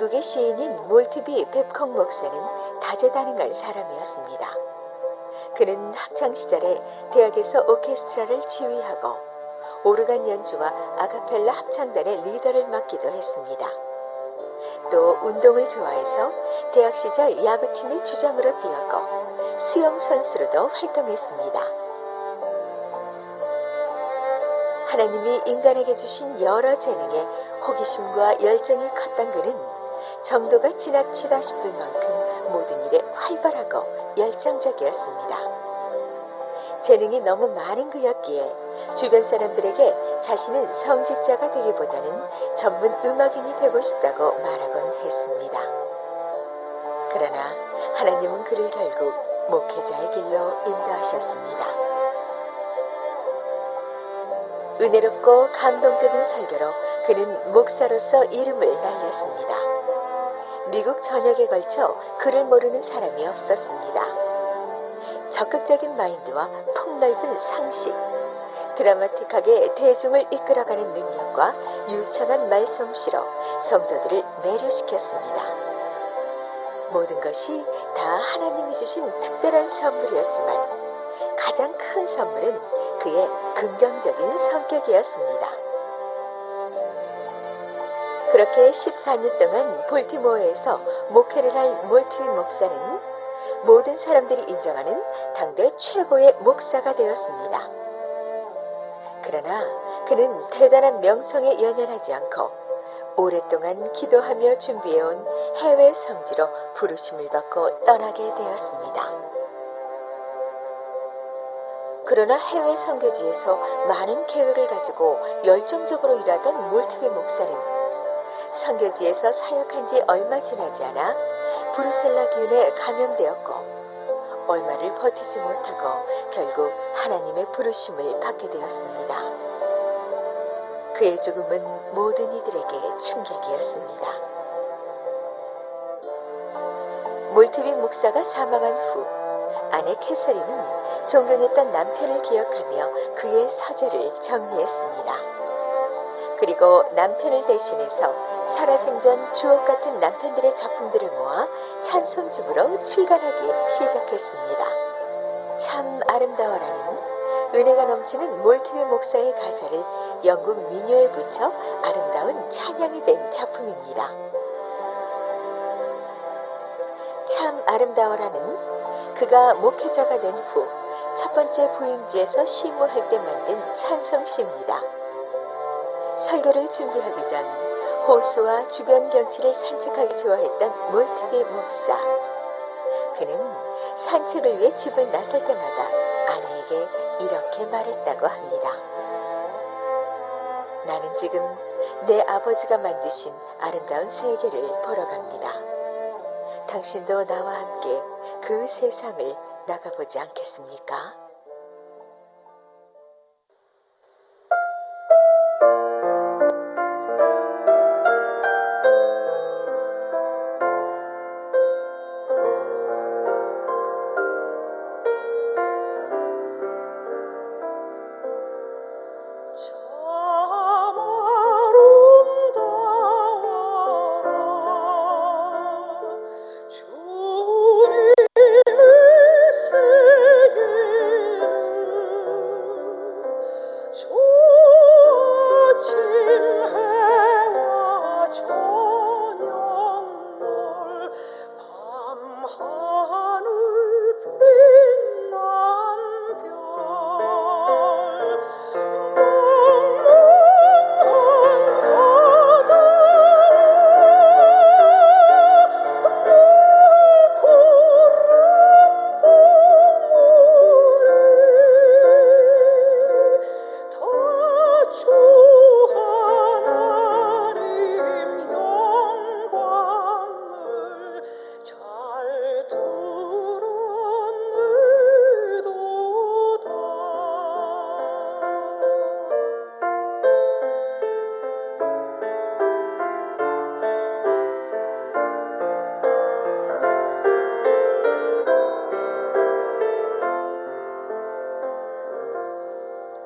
미국의 시인인 몰트비 뱁콩 목사는 다재다능한 사람이었습니다. 그는 학창 시절에 대학에서 오케스트라를 지휘하고 오르간 연주와 아카펠라 합창단의 리더를 맡기도 했습니다. 또 운동을 좋아해서 대학 시절 야구팀의 주장으로 뛰었고 수영 선수로도 활동했습니다. 하나님이 인간에게 주신 여러 재능에 호기심과 열정이 컸던 그는 정도가 지나치다 싶을 만큼 모든 일에 활발하고 열정적이었습니다. 재능이 너무 많은 그였기에 주변 사람들에게 자신은 성직자가 되기보다는 전문 음악인이 되고 싶다고 말하곤 했습니다. 그러나 하나님은 그를 결국 목회자의 길로 인도하셨습니다. 은혜롭고 감동적인 설교로 그는 목사로서 이름을 날렸습니다. 미국 전역에 걸쳐 그를 모르는 사람이 없었습니다. 적극적인 마인드와 폭넓은 상식, 드라마틱하게 대중을 이끌어가는 능력과 유창한 말솜씨로 성도들을 매료시켰습니다. 모든 것이 다 하나님이 주신 특별한 선물이었지만 가장 큰 선물은 그의 긍정적인 성격이었습니다. 그렇게 14년 동안 볼티모어에서 목회를 할 몰트위 목사는 모든 사람들이 인정하는 당대 최고의 목사가 되었습니다. 그러나 그는 대단한 명성에 연연하지 않고 오랫동안 기도하며 준비해온 해외 성지로 부르심을 받고 떠나게 되었습니다. 그러나 해외 선교지에서 많은 계획을 가지고 열정적으로 일하던 몰트베 목사는 선교지에서 사역한 지 얼마 지나지 않아 브루셀라 기운에 감염되었고 얼마를 버티지 못하고 결국 하나님의 부르심을 받게 되었습니다. 그의 죽음은 모든 이들에게 충격이었습니다. 몰트비 목사가 사망한 후 아내 캐서린은 존경했던 남편을 기억하며 그의 사제를 정리했습니다. 그리고 남편을 대신해서 살아생전 주옥 같은 남편들의 작품들을 모아 찬송집으로 출간하기 시작했습니다. 참 아름다워라는 은혜가 넘치는 몰티메 목사의 가사를 영국 민요에 붙여 아름다운 찬양이 된 작품입니다. 참 아름다워라는 그가 목회자가 된 후 첫 번째 부임지에서 시무할 때 만든 찬성시입니다. 설교를 준비하기 전 호수와 주변 경치를 산책하기 좋아했던 몰티베 목사. 그는 산책을 위해 집을 나설 때마다 아내에게 이렇게 말했다고 합니다. 나는 지금 내 아버지가 만드신 아름다운 세계를 보러 갑니다. 당신도 나와 함께 그 세상을 나가보지 않겠습니까?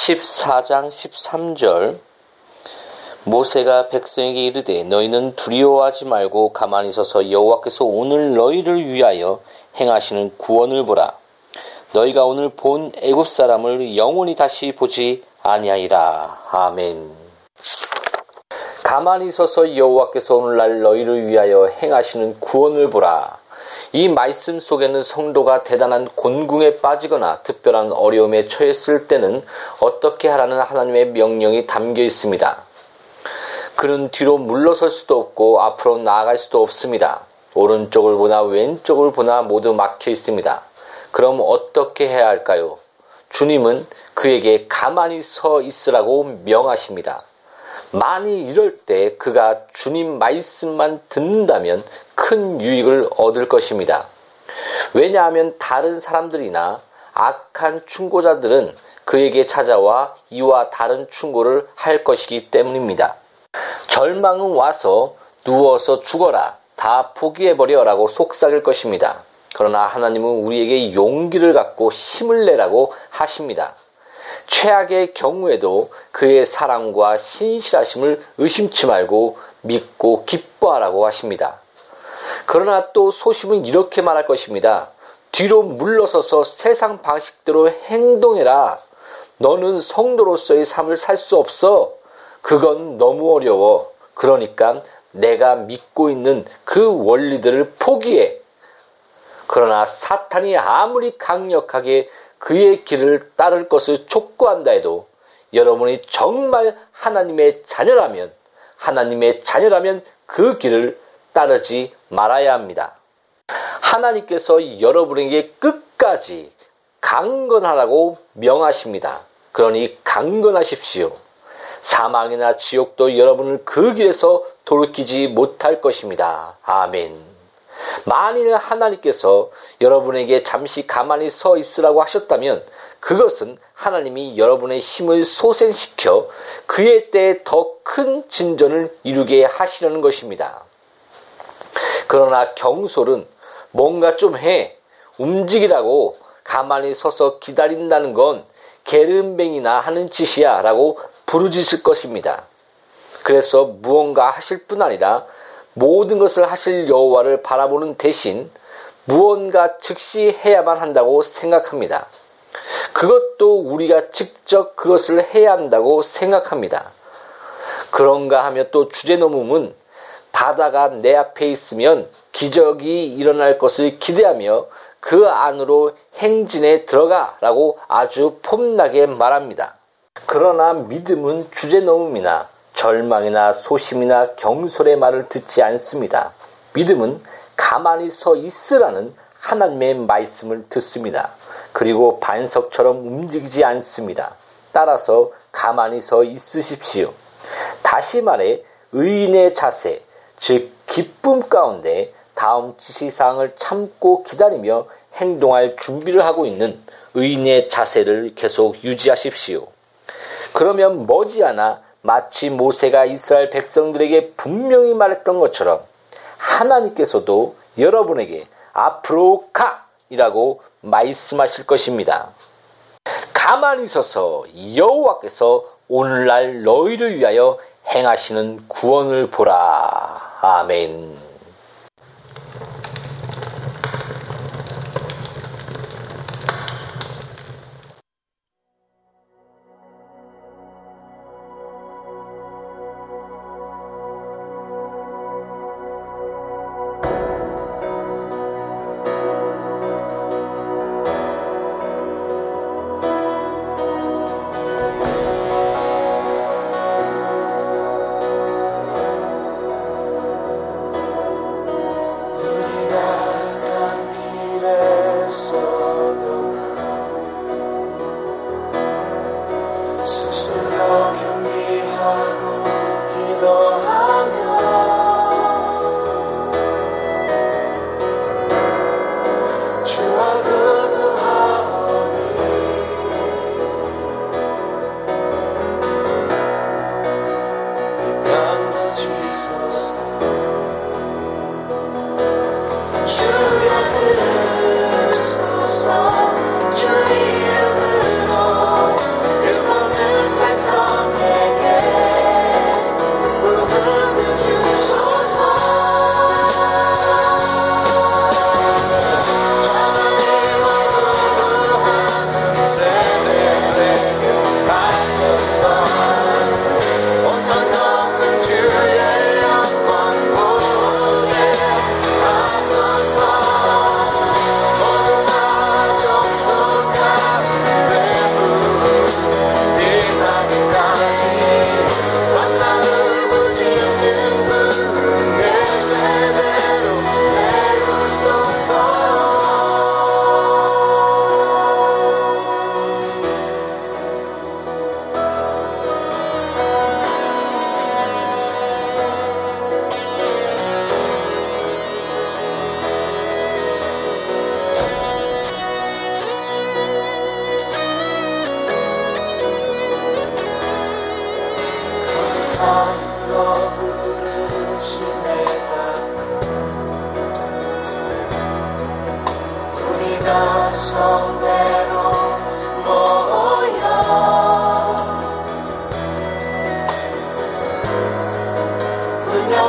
14장 13절 모세가 백성에게 이르되 너희는 두려워하지 말고 가만히 서서 여호와께서 오늘 너희를 위하여 행하시는 구원을 보라. 너희가 오늘 본 애굽 사람을 영원히 다시 보지 아니하리라. 아멘. 가만히 서서 여호와께서 오늘날 너희를 위하여 행하시는 구원을 보라. 이 말씀 속에는 성도가 대단한 곤궁에 빠지거나 특별한 어려움에 처했을 때는 어떻게 하라는 하나님의 명령이 담겨 있습니다. 그는 뒤로 물러설 수도 없고 앞으로 나아갈 수도 없습니다. 오른쪽을 보나 왼쪽을 보나 모두 막혀 있습니다. 그럼 어떻게 해야 할까요? 주님은 그에게 가만히 서 있으라고 명하십니다. 만일 이럴 때 그가 주님 말씀만 듣는다면 큰 유익을 얻을 것입니다. 왜냐하면 다른 사람들이나 악한 충고자들은 그에게 찾아와 이와 다른 충고를 할 것이기 때문입니다. 절망은 와서 누워서 죽어라. 다 포기해버려라고 속삭일 것입니다. 그러나 하나님은 우리에게 용기를 갖고 힘을 내라고 하십니다. 최악의 경우에도 그의 사랑과 신실하심을 의심치 말고 믿고 기뻐하라고 하십니다. 그러나 또 소심은 이렇게 말할 것입니다. 뒤로 물러서서 세상 방식대로 행동해라. 너는 성도로서의 삶을 살 수 없어. 그건 너무 어려워. 그러니까 내가 믿고 있는 그 원리들을 포기해. 그러나 사탄이 아무리 강력하게 그의 길을 따를 것을 촉구한다 해도 여러분이 정말 하나님의 자녀라면 하나님의 자녀라면 그 길을 따르지 말아야 합니다. 하나님께서 여러분에게 끝까지 강건하라고 명하십니다. 그러니 강건하십시오. 사망이나 지옥도 여러분을 그 길에서 돌이키지 못할 것입니다. 아멘. 만일 하나님께서 여러분에게 잠시 가만히 서 있으라고 하셨다면 그것은 하나님이 여러분의 힘을 소생시켜 그의 때에 더 큰 진전을 이루게 하시려는 것입니다. 그러나 경솔은 뭔가 좀 해, 움직이라고 가만히 서서 기다린다는 건 게으름뱅이나 하는 짓이야 라고 부르짖을 것입니다. 그래서 무언가 하실 뿐 아니라 모든 것을 하실 여호와를 바라보는 대신 무언가 즉시 해야만 한다고 생각합니다. 그것도 우리가 직접 그것을 해야 한다고 생각합니다. 그런가 하며 또 주제 넘음은 바다가 내 앞에 있으면 기적이 일어날 것을 기대하며 그 안으로 행진에 들어가라고 아주 폼나게 말합니다. 그러나 믿음은 주제넘음이나 절망이나 소심이나 경솔의 말을 듣지 않습니다. 믿음은 가만히 서 있으라는 하나님의 말씀을 듣습니다. 그리고 반석처럼 움직이지 않습니다. 따라서 가만히 서 있으십시오. 다시 말해 의인의 자세, 즉 기쁨 가운데 다음 지시사항을 참고 기다리며 행동할 준비를 하고 있는 의인의 자세를 계속 유지하십시오. 그러면 머지않아 마치 모세가 이스라엘 백성들에게 분명히 말했던 것처럼 하나님께서도 여러분에게 앞으로 가! 이라고 말씀하실 것입니다. 가만히 서서 여호와께서 오늘날 너희를 위하여 행하시는 구원을 보라. 아멘.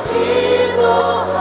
Elohim